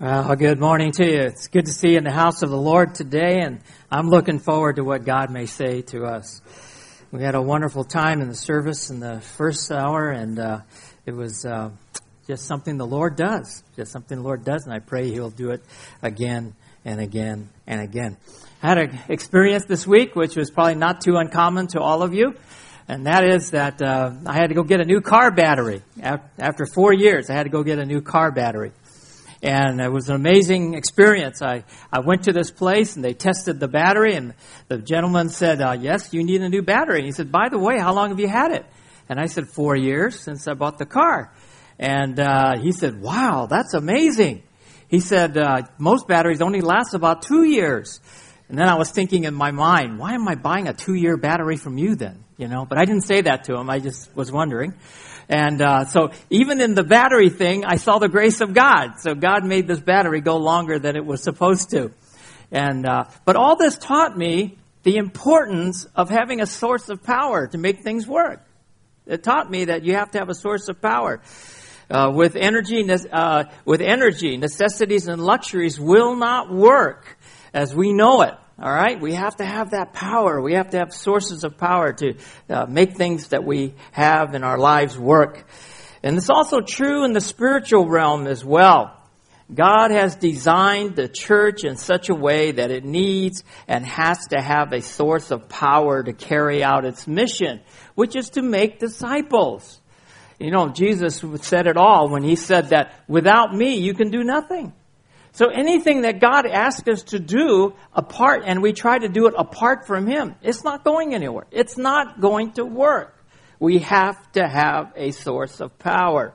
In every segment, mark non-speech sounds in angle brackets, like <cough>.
Well, good morning to you. It's good to see you in the house of the Lord today, and I'm looking forward to what God may say to us. We had a wonderful time in the service in the first hour, and uh, it was uh, just something the Lord does. Just something the Lord does, and I pray He'll do it again and again and again. I had an experience this week, which was probably not too uncommon to all of you and that is that uh, I had to go get a new car battery. After four years, I had to go get a new car battery. And it was an amazing experience. I, I went to this place and they tested the battery and the gentleman said, uh, yes, you need a new battery. And he said, by the way, how long have you had it? And I said, four years since I bought the car. And uh, he said, wow, that's amazing. He said, uh, most batteries only last about two years. And then I was thinking in my mind, why am I buying a two year battery from you then? You know, but I didn't say that to him. I just was wondering. And uh, so even in the battery thing, I saw the grace of God. So God made this battery go longer than it was supposed to. And uh, but all this taught me the importance of having a source of power to make things work. It taught me that you have to have a source of power. Uh, with energy, uh, with energy, necessities and luxuries will not work as we know it. All right, we have to have that power. We have to have sources of power to uh, make things that we have in our lives work. And it's also true in the spiritual realm as well. God has designed the church in such a way that it needs and has to have a source of power to carry out its mission, which is to make disciples. You know, Jesus said it all when he said that without me you can do nothing. So anything that God asks us to do apart, and we try to do it apart from Him, it's not going anywhere. It's not going to work. We have to have a source of power.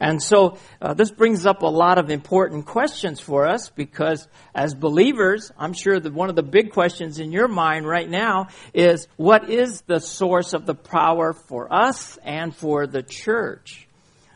And so uh, this brings up a lot of important questions for us because as believers, I'm sure that one of the big questions in your mind right now is what is the source of the power for us and for the church?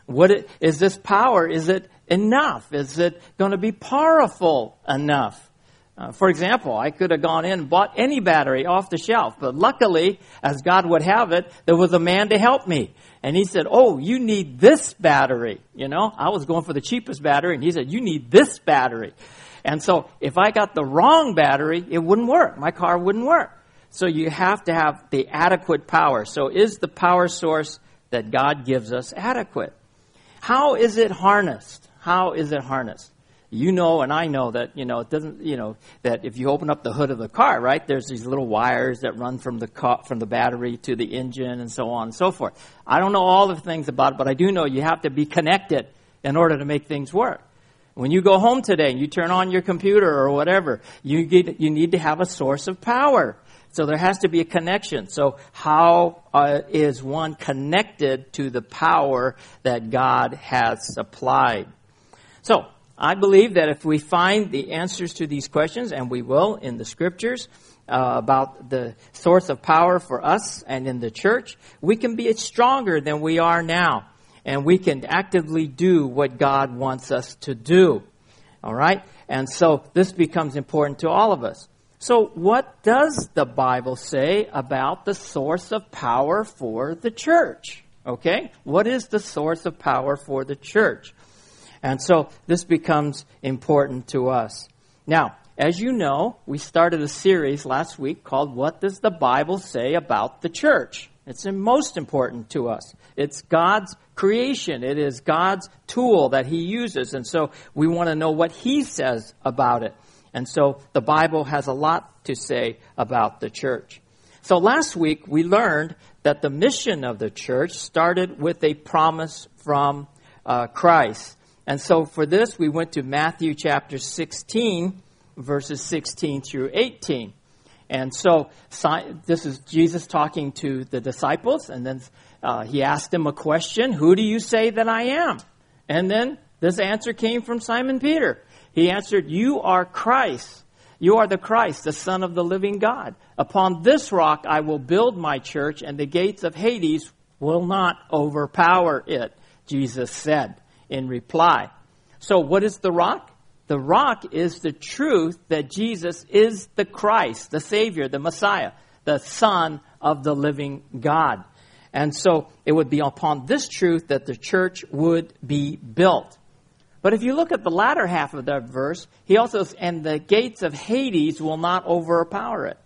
What it, is this power? Is it enough? Is it going to be powerful enough? Uh, for example, I could have gone in and bought any battery off the shelf, but luckily, as God would have it, there was a man to help me. And he said, Oh, you need this battery. You know, I was going for the cheapest battery, and he said, You need this battery. And so, if I got the wrong battery, it wouldn't work. My car wouldn't work. So, you have to have the adequate power. So, is the power source that God gives us adequate? How is it harnessed? How is it harnessed? You know, and I know that, you know, it doesn't, you know, that if you open up the hood of the car, right, there's these little wires that run from the car, from the battery to the engine and so on and so forth. I don't know all the things about it, but I do know you have to be connected in order to make things work. When you go home today and you turn on your computer or whatever, you, get, you need to have a source of power. So there has to be a connection. So how uh, is one connected to the power that God has supplied? So, I believe that if we find the answers to these questions, and we will in the scriptures, uh, about the source of power for us and in the church, we can be stronger than we are now. And we can actively do what God wants us to do. All right? And so this becomes important to all of us. So, what does the Bible say about the source of power for the church? Okay? What is the source of power for the church? And so this becomes important to us. Now, as you know, we started a series last week called What Does the Bible Say About the Church? It's most important to us. It's God's creation. It is God's tool that He uses. And so we want to know what He says about it. And so the Bible has a lot to say about the church. So last week we learned that the mission of the church started with a promise from uh, Christ. And so for this, we went to Matthew chapter 16, verses 16 through 18. And so this is Jesus talking to the disciples, and then uh, he asked them a question Who do you say that I am? And then this answer came from Simon Peter. He answered, You are Christ. You are the Christ, the Son of the living God. Upon this rock I will build my church, and the gates of Hades will not overpower it, Jesus said in reply. So, what is the rock? The rock is the truth that Jesus is the Christ, the Savior, the Messiah, the Son of the living God. And so it would be upon this truth that the church would be built. But if you look at the latter half of that verse, he also, and the gates of Hades will not overpower it.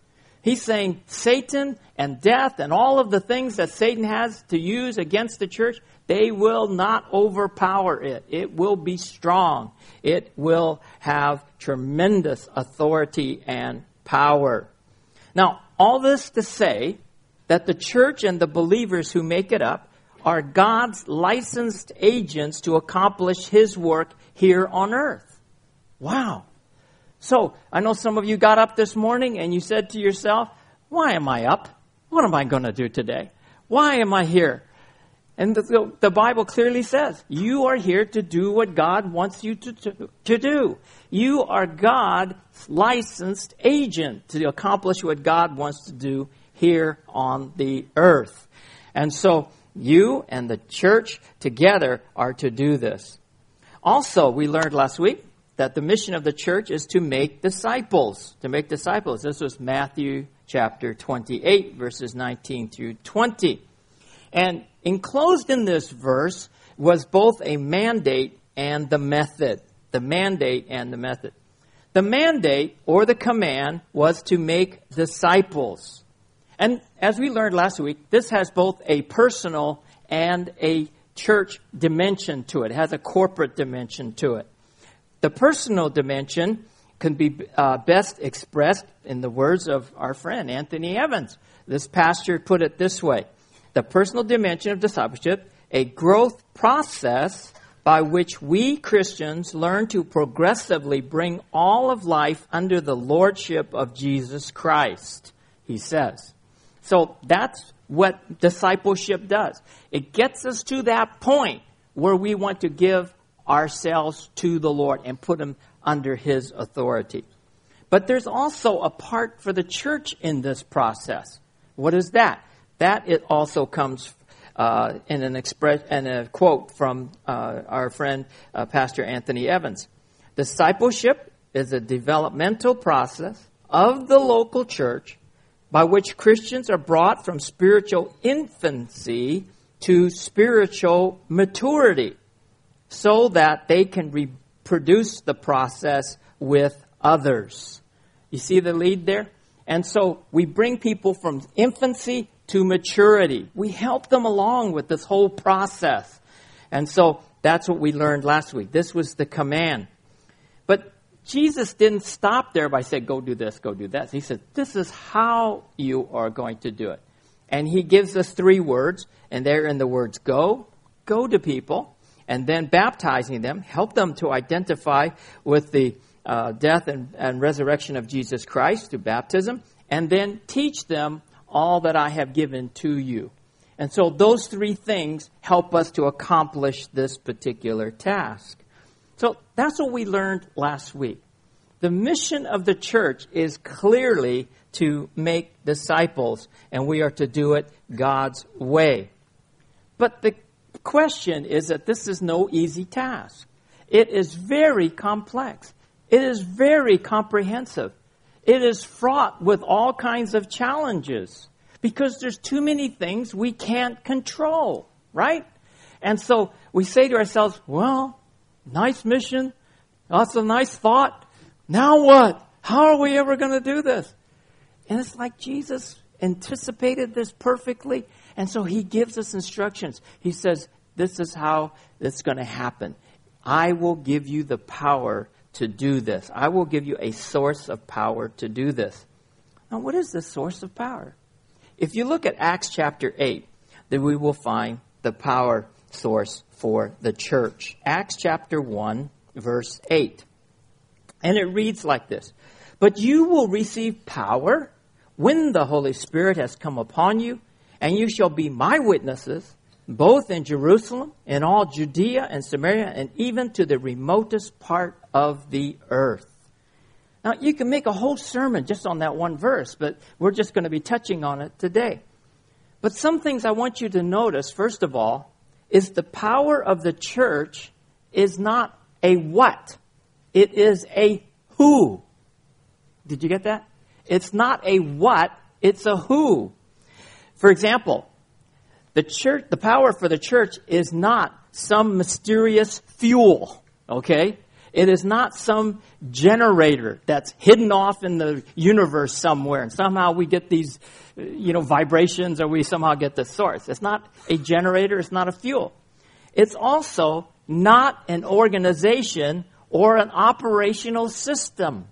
He's saying Satan and death and all of the things that Satan has to use against the church, they will not overpower it. It will be strong. It will have tremendous authority and power. Now, all this to say that the church and the believers who make it up are God's licensed agents to accomplish His work here on earth. Wow. So, I know some of you got up this morning and you said to yourself, why am I up? What am I going to do today? Why am I here? And the, the, Bible clearly says, you are here to do what God wants you to, to, to do. You are God's licensed agent to accomplish what God wants to do here on the earth. And so, you and the church together are to do this. Also, we learned last week that the mission of the church is to make disciples. To make disciples. This was Matthew chapter 28, verses 19 through 20. And enclosed in this verse was both a mandate and the method. The mandate and the method. The mandate or the command was to make disciples. And as we learned last week, this has both a personal and a church dimension to it. It has a corporate dimension to it. The personal dimension can be uh, best expressed in the words of our friend Anthony Evans. This pastor put it this way The personal dimension of discipleship, a growth process by which we Christians learn to progressively bring all of life under the lordship of Jesus Christ, he says. So that's what discipleship does. It gets us to that point where we want to give ourselves to the Lord and put Him under His authority. But there's also a part for the church in this process. What is that? That it also comes uh, in an express in a quote from uh, our friend uh, Pastor Anthony Evans. Discipleship is a developmental process of the local church by which Christians are brought from spiritual infancy to spiritual maturity so that they can reproduce the process with others. You see the lead there? And so we bring people from infancy to maturity. We help them along with this whole process. And so that's what we learned last week. This was the command. But Jesus didn't stop there by saying, go do this, go do that. He said, this is how you are going to do it. And he gives us three words, and they're in the words go, go to people, and then baptizing them, help them to identify with the uh, death and, and resurrection of Jesus Christ through baptism, and then teach them all that I have given to you. And so those three things help us to accomplish this particular task. So that's what we learned last week. The mission of the church is clearly to make disciples, and we are to do it God's way. But the question is that this is no easy task. It is very complex. It is very comprehensive. It is fraught with all kinds of challenges because there's too many things we can't control, right? And so we say to ourselves, well, Nice mission. That's a nice thought. Now what? How are we ever going to do this? And it's like Jesus anticipated this perfectly. And so he gives us instructions. He says, This is how it's going to happen. I will give you the power to do this. I will give you a source of power to do this. Now, what is the source of power? If you look at Acts chapter 8, then we will find the power source for the church. Acts chapter 1, verse 8. And it reads like this But you will receive power when the Holy Spirit has come upon you, and you shall be my witnesses, both in Jerusalem, in all Judea and Samaria, and even to the remotest part of the earth. Now, you can make a whole sermon just on that one verse, but we're just going to be touching on it today. But some things I want you to notice, first of all, is the power of the church is not a what, it is a who. Did you get that? It's not a what, it's a who. For example, the church, the power for the church is not some mysterious fuel. Okay? It is not some generator that's hidden off in the universe somewhere and somehow we get these, you know, vibrations or we somehow get the source. It's not a generator, it's not a fuel. It's also not an organization or an operational system.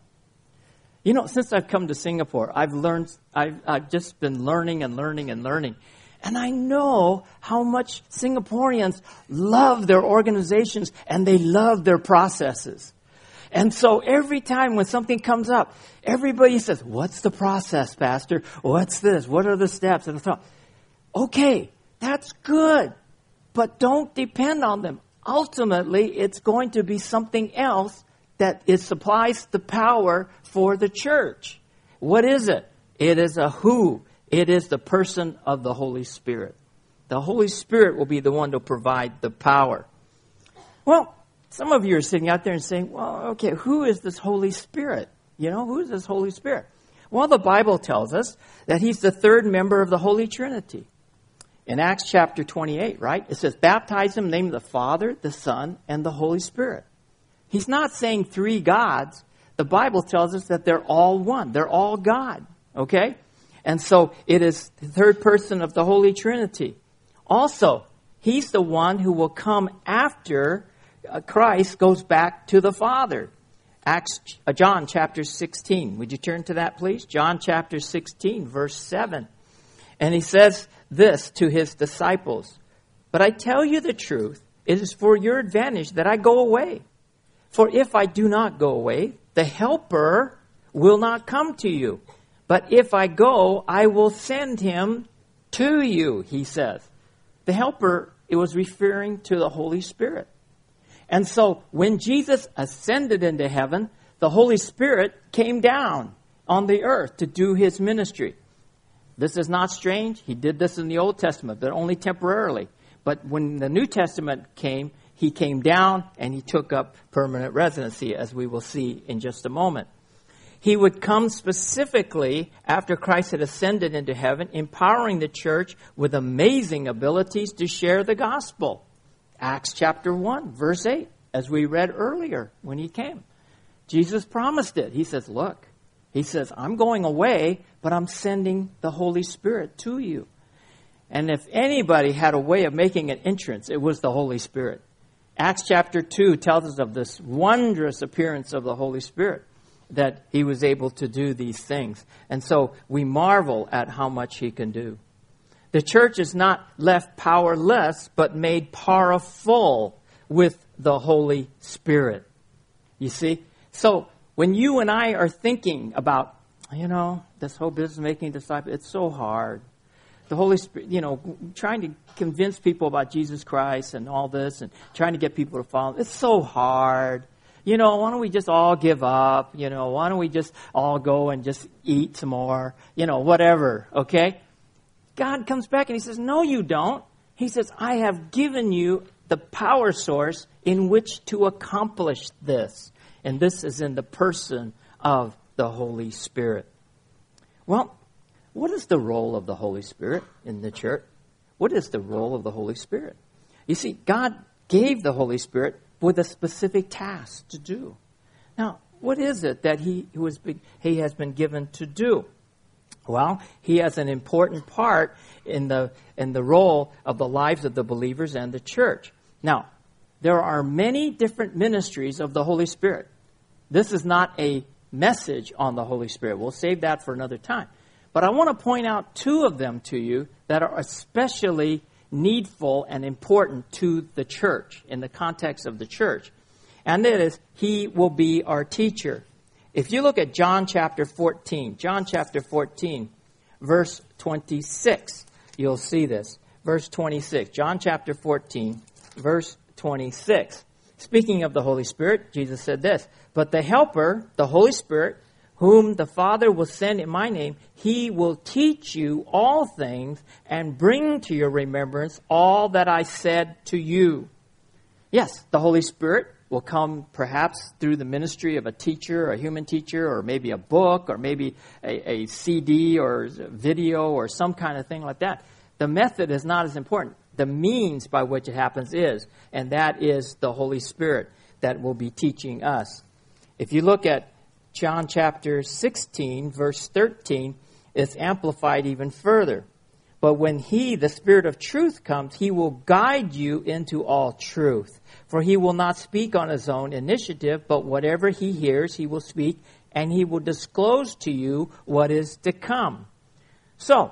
You know, since I've come to Singapore, I've learned, I've, I've just been learning and learning and learning. And I know how much Singaporeans love their organizations and they love their processes. And so every time when something comes up, everybody says, what's the process, Pastor? What's this? What are the steps? And I thought, okay, that's good, but don't depend on them. Ultimately, it's going to be something else that it supplies the power for the church. What is it? It is a who. It is the person of the Holy Spirit. The Holy Spirit will be the one to provide the power. Well, some of you are sitting out there and saying, well, okay, who is this Holy Spirit? You know, who is this Holy Spirit? Well, the Bible tells us that he's the third member of the Holy Trinity. In Acts chapter 28, right? It says, baptize him in the name of the Father, the Son, and the Holy Spirit. He's not saying three gods. The Bible tells us that they're all one. They're all God. Okay? And so it is the third person of the Holy Trinity. Also, he's the one who will come after uh, Christ goes back to the Father. Acts, uh, John chapter 16. Would you turn to that, please? John chapter 16, verse 7. And he says this to his disciples But I tell you the truth, it is for your advantage that I go away. For if I do not go away, the Helper will not come to you. But if I go, I will send him to you, he says. The helper, it was referring to the Holy Spirit. And so when Jesus ascended into heaven, the Holy Spirit came down on the earth to do his ministry. This is not strange. He did this in the Old Testament, but only temporarily. But when the New Testament came, he came down and he took up permanent residency, as we will see in just a moment. He would come specifically after Christ had ascended into heaven, empowering the church with amazing abilities to share the gospel. Acts chapter 1, verse 8, as we read earlier when he came. Jesus promised it. He says, Look, he says, I'm going away, but I'm sending the Holy Spirit to you. And if anybody had a way of making an entrance, it was the Holy Spirit. Acts chapter 2 tells us of this wondrous appearance of the Holy Spirit that he was able to do these things. And so we marvel at how much he can do. The church is not left powerless, but made powerful with the Holy Spirit. You see? So when you and I are thinking about, you know, this whole business making disciples, it's so hard. The Holy Spirit, you know, trying to convince people about Jesus Christ and all this and trying to get people to follow, it's so hard you know, why don't we just all give up? You know, why don't we just all go and just eat some more? You know, whatever, okay? God comes back and he says, No, you don't. He says, I have given you the power source in which to accomplish this. And this is in the person of the Holy Spirit. Well, what is the role of the Holy Spirit in the church? What is the role of the Holy Spirit? You see, God gave the Holy Spirit with a specific task to do. Now, what is it that he, was, he has been given to do? Well, he has an important part in the, in the role of the lives of the believers and the church. Now, there are many different ministries of the Holy Spirit. This is not a message on the Holy Spirit. We'll save that for another time. But I want to point out two of them to you that are especially needful and important to the church, in the context of the church. And that is, He will be our teacher. If you look at John chapter 14, John chapter 14, verse 26, you'll see this. Verse 26, John chapter 14, verse 26. Speaking of the Holy Spirit, Jesus said this, But the Helper, the Holy Spirit, whom the Father will send in my name, he will teach you all things and bring to your remembrance all that I said to you. Yes, the Holy Spirit will come perhaps through the ministry of a teacher, a human teacher, or maybe a book, or maybe a, a CD or video or some kind of thing like that. The method is not as important. The means by which it happens is, and that is the Holy Spirit. that will be teaching us. If you look at John chapter 16, verse 13, is amplified even further. But when He, the Spirit of truth, comes, He will guide you into all truth. For He will not speak on His own initiative, but whatever He hears, He will speak, and He will disclose to you what is to come. So,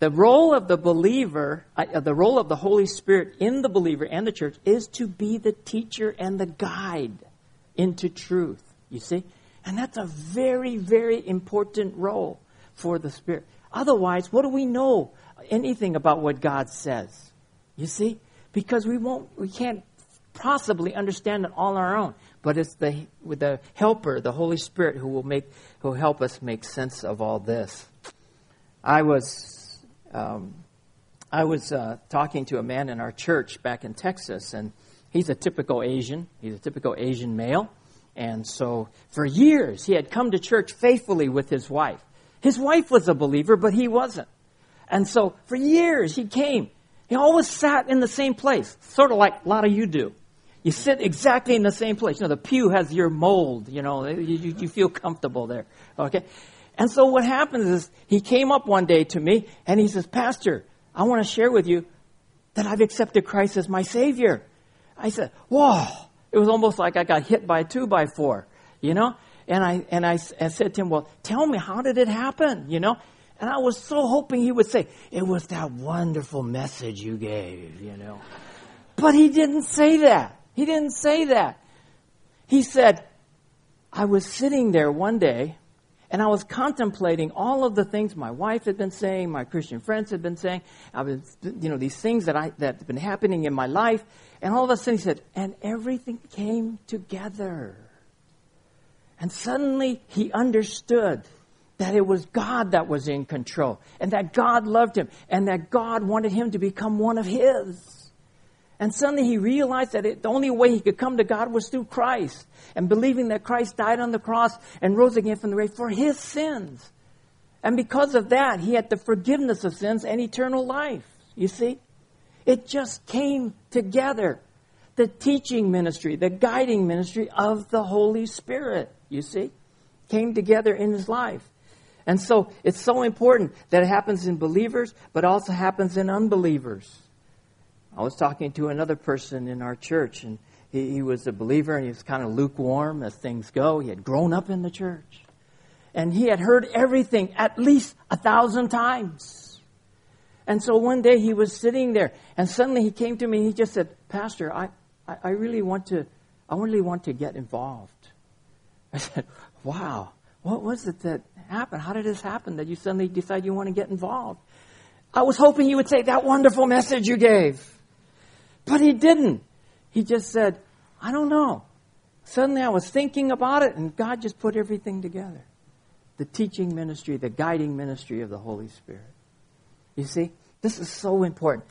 the role of the believer, uh, the role of the Holy Spirit in the believer and the church is to be the teacher and the guide into truth. You see? And that's a very, very important role for the Spirit. Otherwise, what do we know anything about what God says? You see? Because we won't, we can't possibly understand it all on our own. But it's the, with the helper, the Holy Spirit, who will make, who will help us make sense of all this. I was, um, I was uh, talking to a man in our church back in Texas, and he's a typical Asian. He's a typical Asian male. And so for years, he had come to church faithfully with his wife. His wife was a believer, but he wasn't. And so for years, he came. He always sat in the same place, sort of like a lot of you do. You sit exactly in the same place. You know, the pew has your mold, you know, you, you feel comfortable there. Okay? And so what happens is he came up one day to me and he says, Pastor, I want to share with you that I've accepted Christ as my Savior. I said, Whoa, it was almost like I got hit by a two by four, you know? And I, and I, I said to him, well, tell me, how did it happen, you know? And I was so hoping he would say, it was that wonderful message you gave, you know? But he didn't say that. He didn't say that. He said, I was sitting there one day and I was contemplating all of the things my wife had been saying, my Christian friends had been saying, I was, you know, these things that I, that had been happening in my life. And all of a sudden he said, and everything came together. And suddenly he understood that it was God that was in control and that God loved him and that God wanted him to become one of his. And suddenly he realized that it, the only way he could come to God was through Christ and believing that Christ died on the cross and rose again from the grave for his sins. And because of that, he had the forgiveness of sins and eternal life. You see? It just came together. The teaching ministry, the guiding ministry of the Holy Spirit, you see, came together in his life. And so it's so important that it happens in believers, but also happens in unbelievers. I was talking to another person in our church, and he, he was a believer, and he was kind of lukewarm as things go. He had grown up in the church. And he had heard everything at least a thousand times. And so one day he was sitting there, and suddenly he came to me and he just said, Pastor, I, I, I really want to, I really want to get involved. I said, Wow, what was it that happened? How did this happen that you suddenly decide you want to get involved? I was hoping he would say that wonderful message you gave. But he didn't. He just said, I don't know. Suddenly I was thinking about it, and God just put everything together the teaching ministry, the guiding ministry of the Holy Spirit. You see? This is so important.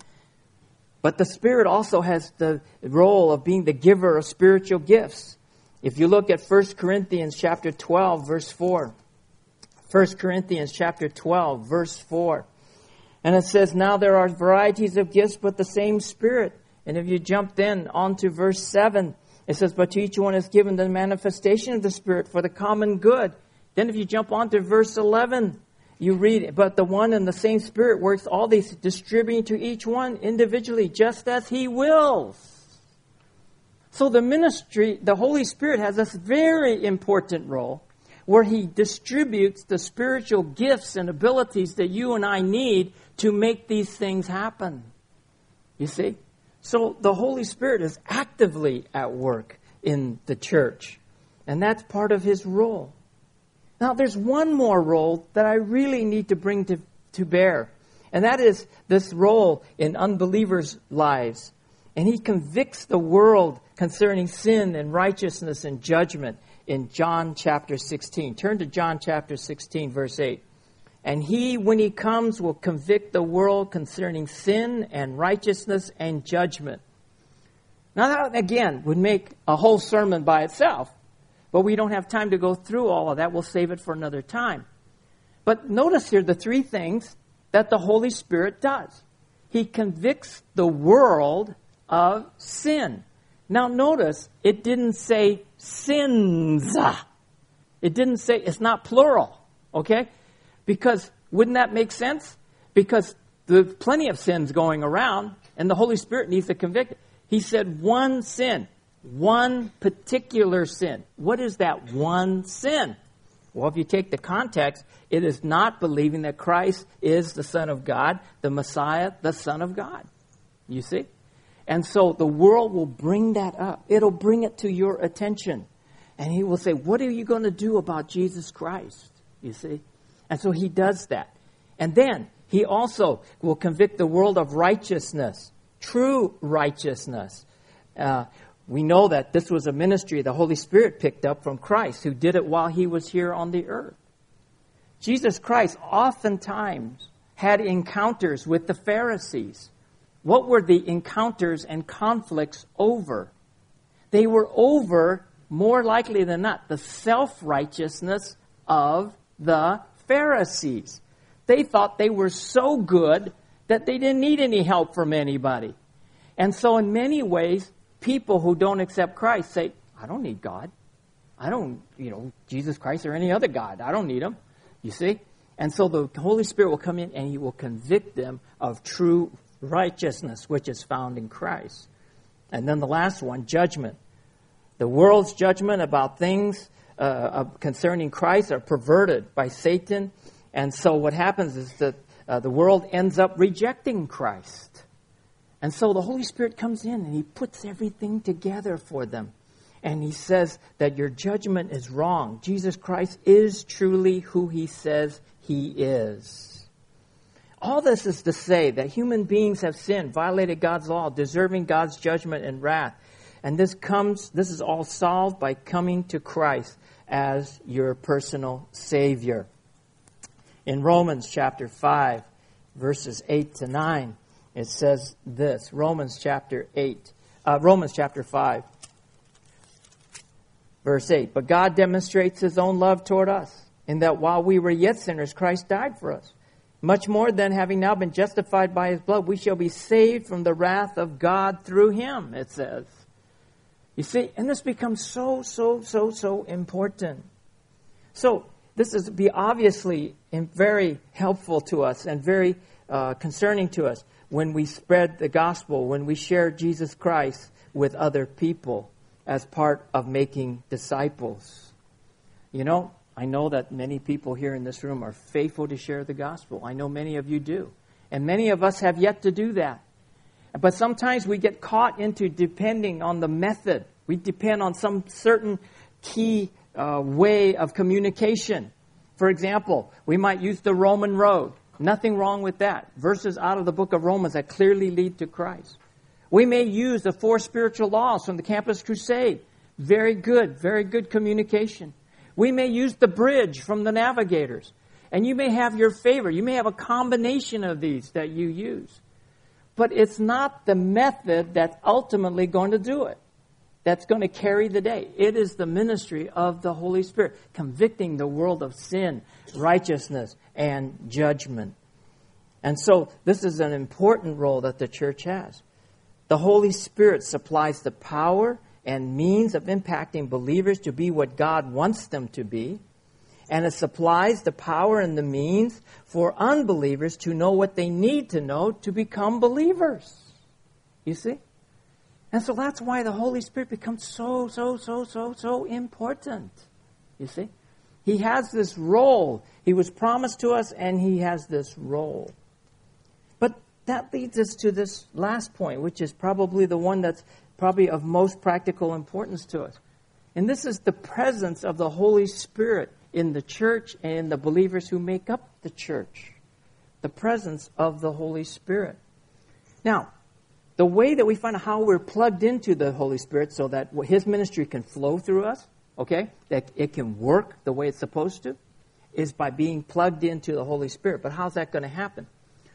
But the Spirit also has the role of being the giver of spiritual gifts. If you look at 1 Corinthians chapter 12, verse 4. 1 Corinthians chapter 12, verse 4. And it says, Now there are varieties of gifts, but the same Spirit. And if you jump then onto verse 7, it says, But to each one is given the manifestation of the Spirit for the common good. Then if you jump onto verse 11, you read, but the one and the same Spirit works all these, distributing to each one individually, just as He wills. So the ministry, the Holy Spirit has this very important role where He distributes the spiritual gifts and abilities that you and I need to make these things happen. You see? So the Holy Spirit is actively at work in the church, and that's part of His role. Now, there's one more role that I really need to bring to, to bear, and that is this role in unbelievers' lives. And he convicts the world concerning sin and righteousness and judgment in John chapter 16. Turn to John chapter 16, verse 8. And he, when he comes, will convict the world concerning sin and righteousness and judgment. Now, that again would make a whole sermon by itself. But we don't have time to go through all of that. We'll save it for another time. But notice here the three things that the Holy Spirit does. He convicts the world of sin. Now notice, it didn't say sins. It didn't say, it's not plural, okay? Because wouldn't that make sense? Because there's plenty of sins going around, and the Holy Spirit needs to convict. He said one sin, one particular sin. What is that one sin? Well, if you take the context, it is not believing that Christ is the Son of God, the Messiah, the Son of God. You see? And so the world will bring that up. It'll bring it to your attention. And he will say, What are you going to do about Jesus Christ? You see? And so he does that. And then he also will convict the world of righteousness, true righteousness. Uh, we know that this was a ministry the Holy Spirit picked up from Christ, who did it while he was here on the earth. Jesus Christ oftentimes had encounters with the Pharisees. What were the encounters and conflicts over? They were over, more likely than not, the self righteousness of the Pharisees. They thought they were so good that they didn't need any help from anybody. And so, in many ways, people who don't accept Christ say, I don't need God. I don't, you know, Jesus Christ or any other God. I don't need him. You see? And so the Holy Spirit will come in and he will convict them of true righteousness, which is found in Christ. And then the last one, judgment. The world's judgment about things uh, concerning Christ are perverted by Satan. And so what happens is that uh, the world ends up rejecting Christ. And so the Holy Spirit comes in and he puts everything together for them. And he says that your judgment is wrong. Jesus Christ is truly who he says he is. All this is to say that human beings have sinned, violated God's law, deserving God's judgment and wrath. And this comes this is all solved by coming to Christ as your personal savior. In Romans chapter 5 verses 8 to 9 it says this. Romans chapter 8 uh, Romans chapter 5 verse 8. But God demonstrates his own love toward us in that while we were yet sinners Christ died for us. Much more than having now been justified by his blood, we shall be saved from the wrath of God through him, it says. You see, and this becomes so, so, so, so important. So, this is be obviously very helpful to us and very uh, concerning to us when we spread the gospel, when we share Jesus Christ with other people as part of making disciples. You know, I know that many people here in this room are faithful to share the gospel. I know many of you do. And many of us have yet to do that. But sometimes we get caught into depending on the method. We depend on some certain key uh, way of communication. For example, we might use the Roman road. Nothing wrong with that. Verses out of the book of Romans that clearly lead to Christ. We may use the four spiritual laws from the Campus Crusade. Very good, very good communication. We may use the bridge from the navigators. And you may have your favorite. You may have a combination of these that you use. But it's not the method that's ultimately going to do it, that's going to carry the day. It is the ministry of the Holy Spirit, convicting the world of sin, righteousness, and judgment. And so, this is an important role that the church has. The Holy Spirit supplies the power and means of impacting believers to be what God wants them to be. And it supplies the power and the means for unbelievers to know what they need to know to become believers. You see? And so that's why the Holy Spirit becomes so, so, so, so, so important. You see? He has this role. He was promised to us, and he has this role. But that leads us to this last point, which is probably the one that's probably of most practical importance to us. And this is the presence of the Holy Spirit in the church and in the believers who make up the church. The presence of the Holy Spirit. Now, the way that we find out how we're plugged into the Holy Spirit so that His ministry can flow through us, okay, that it can work the way it's supposed to, is by being plugged into the Holy Spirit. But how's that going to happen?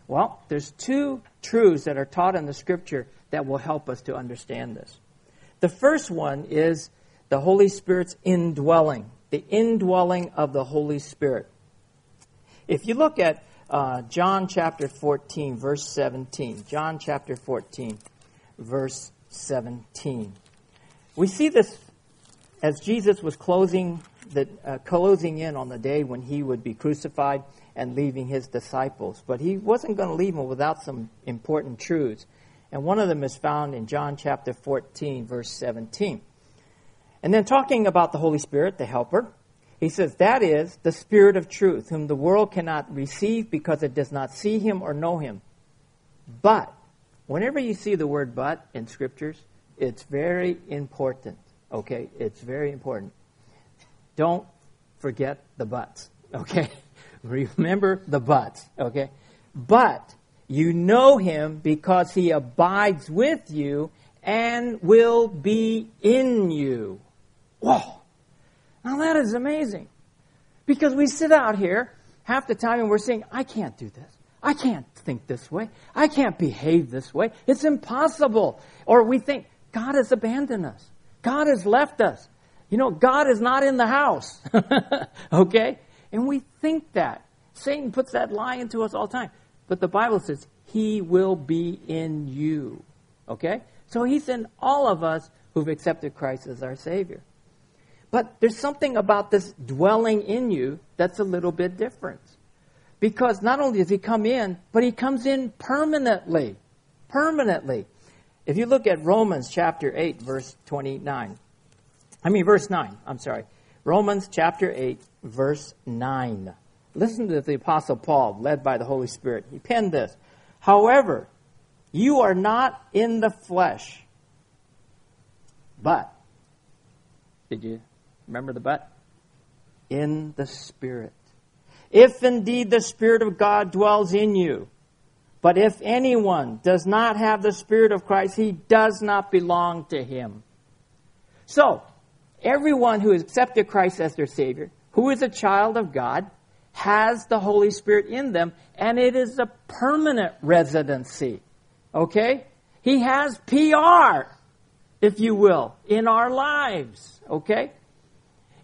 Well, there's two truths that are taught in the Scripture that will help us to understand this. The first one is the Holy Spirit's indwelling, the indwelling of the Holy Spirit. If you look at uh, John chapter 14, verse 17, John chapter 14, verse 17. We see this as Jesus was closing the uh, closing in on the day when he would be crucified and leaving his disciples. But he wasn't going to leave them without some important truths. And one of them is found in John chapter 14, verse 17. And then talking about the Holy Spirit, the Helper, he says, That is the Spirit of truth, whom the world cannot receive because it does not see him or know him. But, whenever you see the word but in scriptures, it's very important. Okay? It's very important. Don't forget the buts. <laughs> Okay? Remember the buts. Okay? But you know him because he abides with you and will be in you. Whoa! Now that is amazing. Because we sit out here half the time and we're saying, I can't do this. I can't think this way. I can't behave this way. It's impossible. Or we think, God has abandoned us. God has left us. You know, God is not in the house. <laughs> okay? And we think that. Satan puts that lie into us all the time. But the Bible says, He will be in you. Okay? So He's in all of us who've accepted Christ as our Savior. But there's something about this dwelling in you that's a little bit different. Because not only does he come in, but he comes in permanently. Permanently. If you look at Romans chapter 8, verse 29, I mean, verse 9, I'm sorry. Romans chapter 8, verse 9. Listen to the Apostle Paul, led by the Holy Spirit. He penned this However, you are not in the flesh, but, did you Remember the but? In the Spirit. If indeed the Spirit of God dwells in you. But if anyone does not have the Spirit of Christ, he does not belong to him. So, everyone who has accepted Christ as their Savior, who is a child of God, has the Holy Spirit in them, and it is a permanent residency. Okay? He has PR, if you will, in our lives. Okay?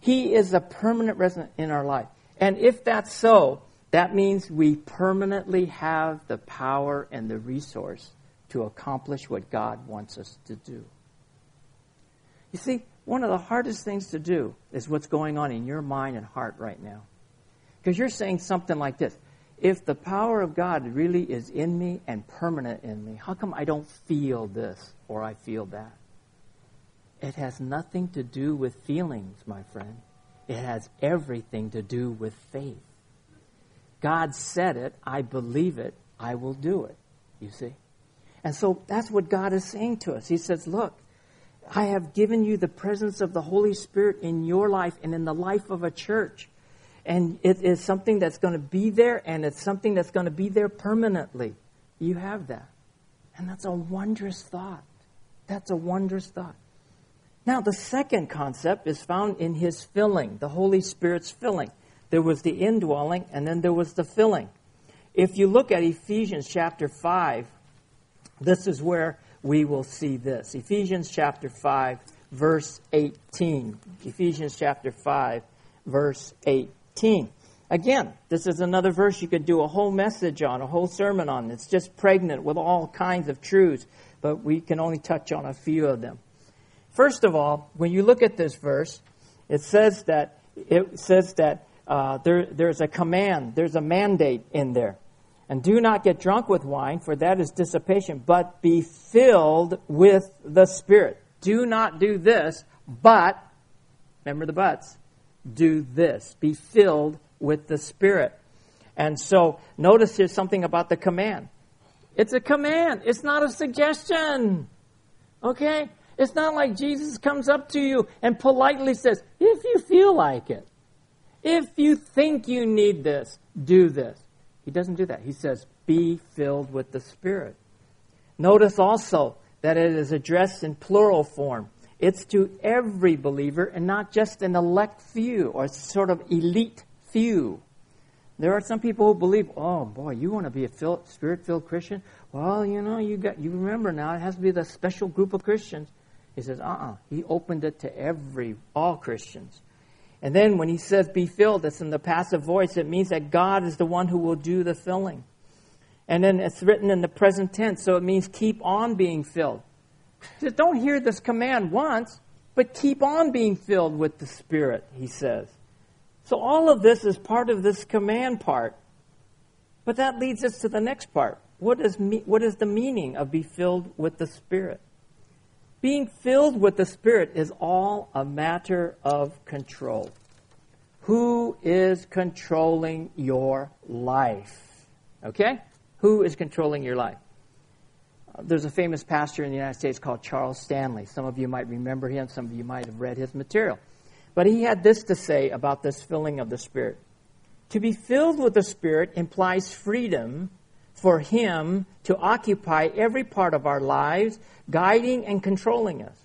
He is a permanent resident in our life. And if that's so, that means we permanently have the power and the resource to accomplish what God wants us to do. You see, one of the hardest things to do is what's going on in your mind and heart right now. Because you're saying something like this If the power of God really is in me and permanent in me, how come I don't feel this or I feel that? It has nothing to do with feelings, my friend. It has everything to do with faith. God said it, I believe it, I will do it. You see? And so that's what God is saying to us. He says, Look, I have given you the presence of the Holy Spirit in your life and in the life of a church. And it is something that's going to be there, and it's something that's going to be there permanently. You have that. And that's a wondrous thought. That's a wondrous thought. Now, the second concept is found in his filling, the Holy Spirit's filling. There was the indwelling, and then there was the filling. If you look at Ephesians chapter 5, this is where we will see this. Ephesians chapter 5, verse 18. Ephesians chapter 5, verse 18. Again, this is another verse you could do a whole message on, a whole sermon on. It's just pregnant with all kinds of truths, but we can only touch on a few of them. First of all, when you look at this verse, it says that it says that uh, there, there's a command, there's a mandate in there. And do not get drunk with wine, for that is dissipation, but be filled with the Spirit. Do not do this, but, remember the buts, do this. Be filled with the Spirit. And so, notice here's something about the command. It's a command, it's not a suggestion. Okay? It's not like Jesus comes up to you and politely says, if you feel like it, if you think you need this, do this. He doesn't do that. He says, be filled with the Spirit. Notice also that it is addressed in plural form. It's to every believer and not just an elect few or sort of elite few. There are some people who believe, oh boy, you want to be a spirit filled Christian? Well, you know, you got you remember now it has to be the special group of Christians. He says, uh uh-uh. uh He opened it to every, all Christians. And then when he says be filled, that's in the passive voice. It means that God is the one who will do the filling. And then it's written in the present tense, so it means keep on being filled. Just don't hear this command once. but keep on being filled with the Spirit, he says. So all of this is part of this command part. But that leads us to the next part. What is, me- what is the meaning of be filled with the Spirit? Being filled with the Spirit is all a matter of control. Who is controlling your life? Okay? Who is controlling your life? Uh, there's a famous pastor in the United States called Charles Stanley. Some of you might remember him, some of you might have read his material. But he had this to say about this filling of the Spirit. To be filled with the Spirit implies freedom for Him to occupy every part of our lives, guiding and controlling us.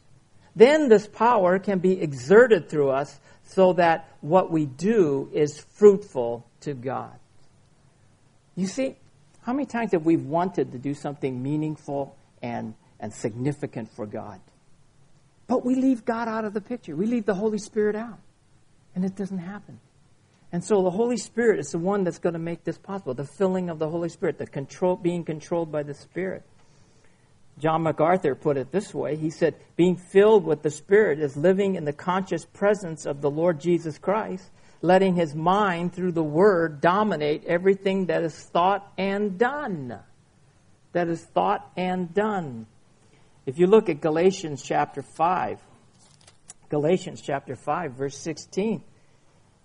Then this power can be exerted through us so that what we do is fruitful to God. You see, how many times have we wanted to do something meaningful and, and significant for God? But we leave God out of the picture. We leave the Holy Spirit out. And it doesn't happen. And so the Holy Spirit is the one that's going to make this possible. The filling of the Holy Spirit, the control, being controlled by the Spirit. John MacArthur put it this way. He said, being filled with the Spirit is living in the conscious presence of the Lord Jesus Christ, letting his mind through the Word dominate everything that is thought and done. That is thought and done. If you look at Galatians chapter 5, Galatians chapter 5, verse 16,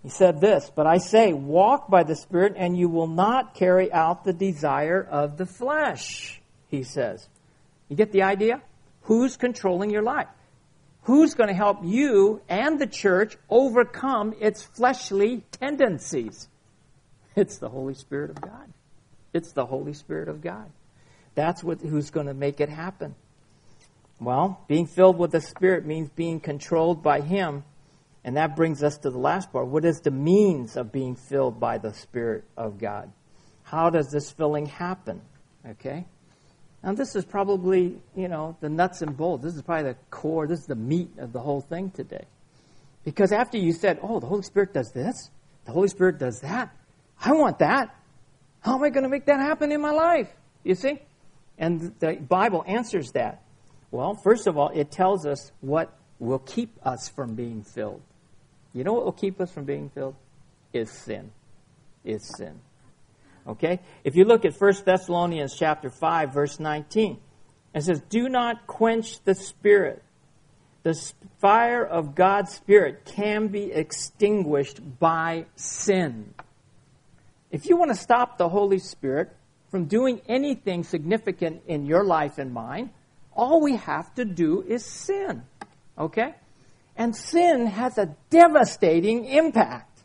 he said this, But I say, walk by the Spirit, and you will not carry out the desire of the flesh, he says. You get the idea? Who's controlling your life? Who's going to help you and the church overcome its fleshly tendencies? It's the Holy Spirit of God. It's the Holy Spirit of God. That's what, who's going to make it happen. Well, being filled with the Spirit means being controlled by Him. And that brings us to the last part. What is the means of being filled by the Spirit of God? How does this filling happen? Okay? Now, this is probably, you know, the nuts and bolts. This is probably the core, this is the meat of the whole thing today. Because after you said, oh, the Holy Spirit does this, the Holy Spirit does that, I want that. How am I going to make that happen in my life? You see? And the Bible answers that. Well, first of all, it tells us what will keep us from being filled. You know what will keep us from being filled? Is sin. Is sin. Okay? If you look at 1 Thessalonians chapter 5, verse 19, it says, Do not quench the spirit. The fire of God's Spirit can be extinguished by sin. If you want to stop the Holy Spirit from doing anything significant in your life and mine, all we have to do is sin. Okay? And sin has a devastating impact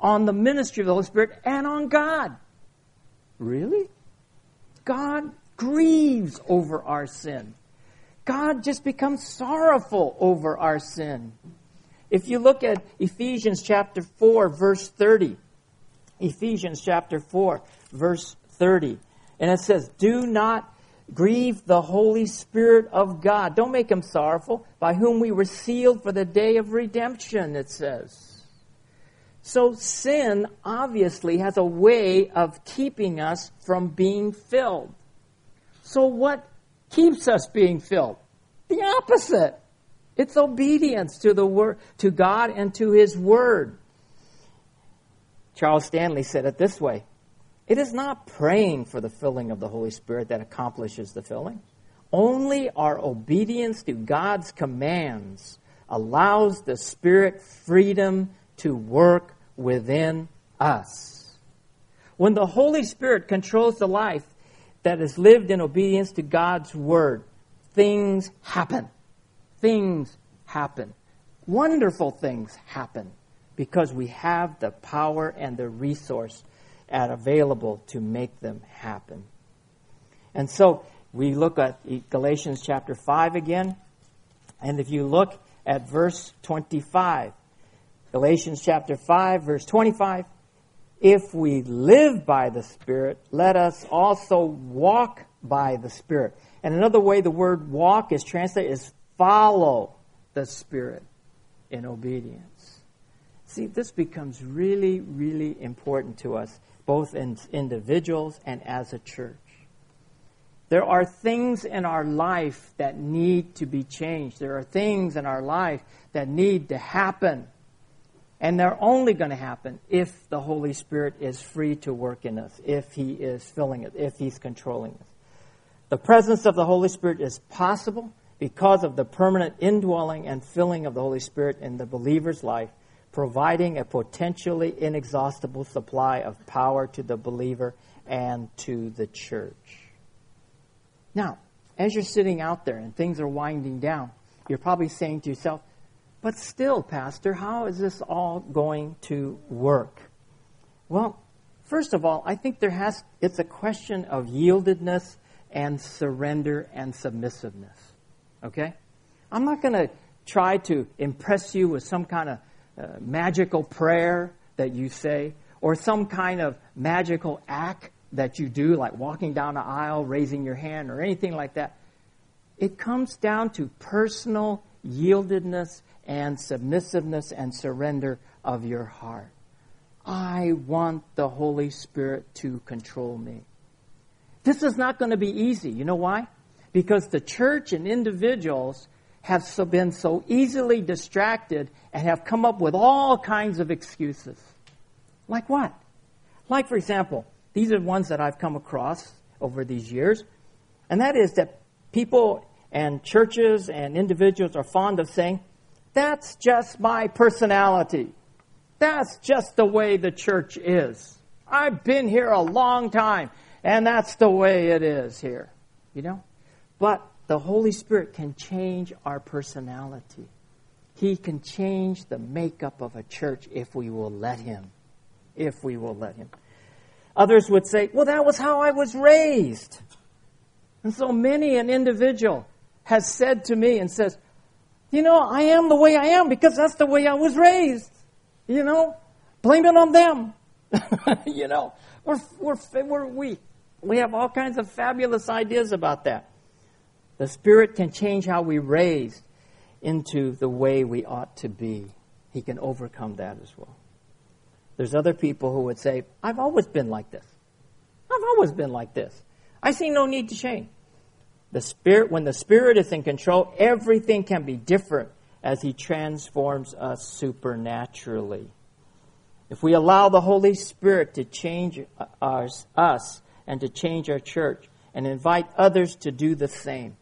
on the ministry of the Holy Spirit and on God. Really? God grieves over our sin. God just becomes sorrowful over our sin. If you look at Ephesians chapter 4, verse 30, Ephesians chapter 4, verse 30, and it says, Do not Grieve the Holy Spirit of God. Don't make him sorrowful, by whom we were sealed for the day of redemption, it says. So sin obviously has a way of keeping us from being filled. So what keeps us being filled? The opposite. It's obedience to the word, to God and to His Word. Charles Stanley said it this way it is not praying for the filling of the Holy Spirit that accomplishes the filling. Only our obedience to God's commands allows the Spirit freedom to work within us. When the Holy Spirit controls the life that is lived in obedience to God's Word, things happen. Things happen. Wonderful things happen because we have the power and the resource at available to make them happen. And so we look at Galatians chapter 5 again. And if you look at verse 25, Galatians chapter 5, verse 25, if we live by the Spirit, let us also walk by the Spirit. And another way the word walk is translated is follow the Spirit in obedience. See, this becomes really, really important to us both as individuals and as a church. There are things in our life that need to be changed. There are things in our life that need to happen. And they're only going to happen if the Holy Spirit is free to work in us, if He is filling it, if He's controlling us. The presence of the Holy Spirit is possible because of the permanent indwelling and filling of the Holy Spirit in the believer's life, providing a potentially inexhaustible supply of power to the believer and to the church. Now, as you're sitting out there and things are winding down, you're probably saying to yourself, but still, Pastor, how is this all going to work? Well, first of all, I think there has it's a question of yieldedness and surrender and submissiveness. Okay? I'm not going to try to impress you with some kind of uh, magical prayer that you say or some kind of magical act that you do, like walking down an aisle, raising your hand, or anything like that. It comes down to personal yieldedness and submissiveness and surrender of your heart. I want the Holy Spirit to control me. This is not going to be easy. You know why? Because the church and individuals have been so easily distracted and have come up with all kinds of excuses. Like what? Like, for example, these are ones that I've come across over these years, and that is that people and churches and individuals are fond of saying, that's just my personality. That's just the way the church is. I've been here a long time, and that's the way it is here. You know? But the Holy Spirit can change our personality. He can change the makeup of a church if we will let Him. If we will let Him. Others would say, well, that was how I was raised. And so many an individual has said to me and says, you know, I am the way I am because that's the way I was raised. You know, blame it on them. <laughs> you know, we're, we're, we're, we, we have all kinds of fabulous ideas about that. The Spirit can change how we raised into the way we ought to be. He can overcome that as well. There's other people who would say, I've always been like this. I've always been like this. I see no need to change. The Spirit, when the Spirit is in control, everything can be different as He transforms us supernaturally. If we allow the Holy Spirit to change us and to change our church and invite others to do the same,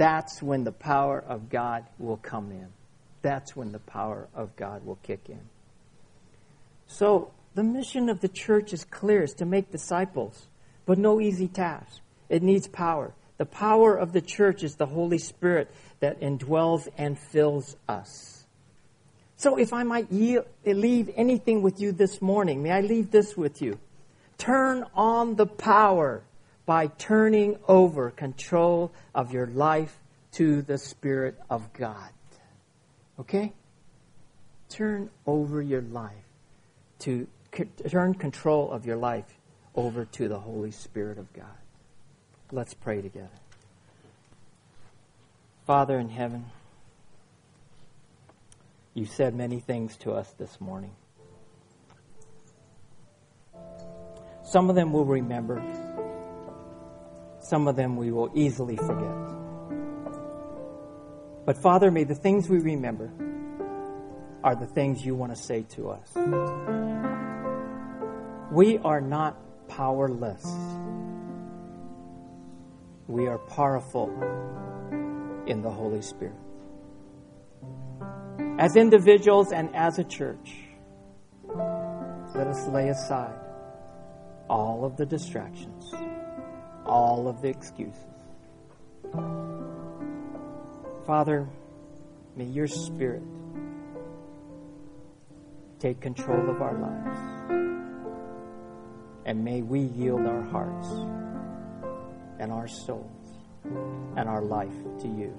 that's when the power of God will come in. That's when the power of God will kick in. So, the mission of the church is clear, is to make disciples, but no easy task. It needs power. The power of the church is the Holy Spirit that indwells and fills us. So, if I might leave anything with you this morning, may I leave this with you? Turn on the power by turning over control of your life to the Spirit of God. Okay? Turn over your life to turn control of your life over to the Holy Spirit of God. Let's pray together. Father in heaven, you said many things to us this morning. Some of them we'll remember, some of them we will easily forget. But Father, may the things we remember are the things you want to say to us. We are not powerless we are powerful in the Holy Spirit. As individuals and as a church, let us lay aside all of the distractions, all of the excuses. Father, may your Spirit take control of our lives, and may we yield our hearts and our souls and our life to you.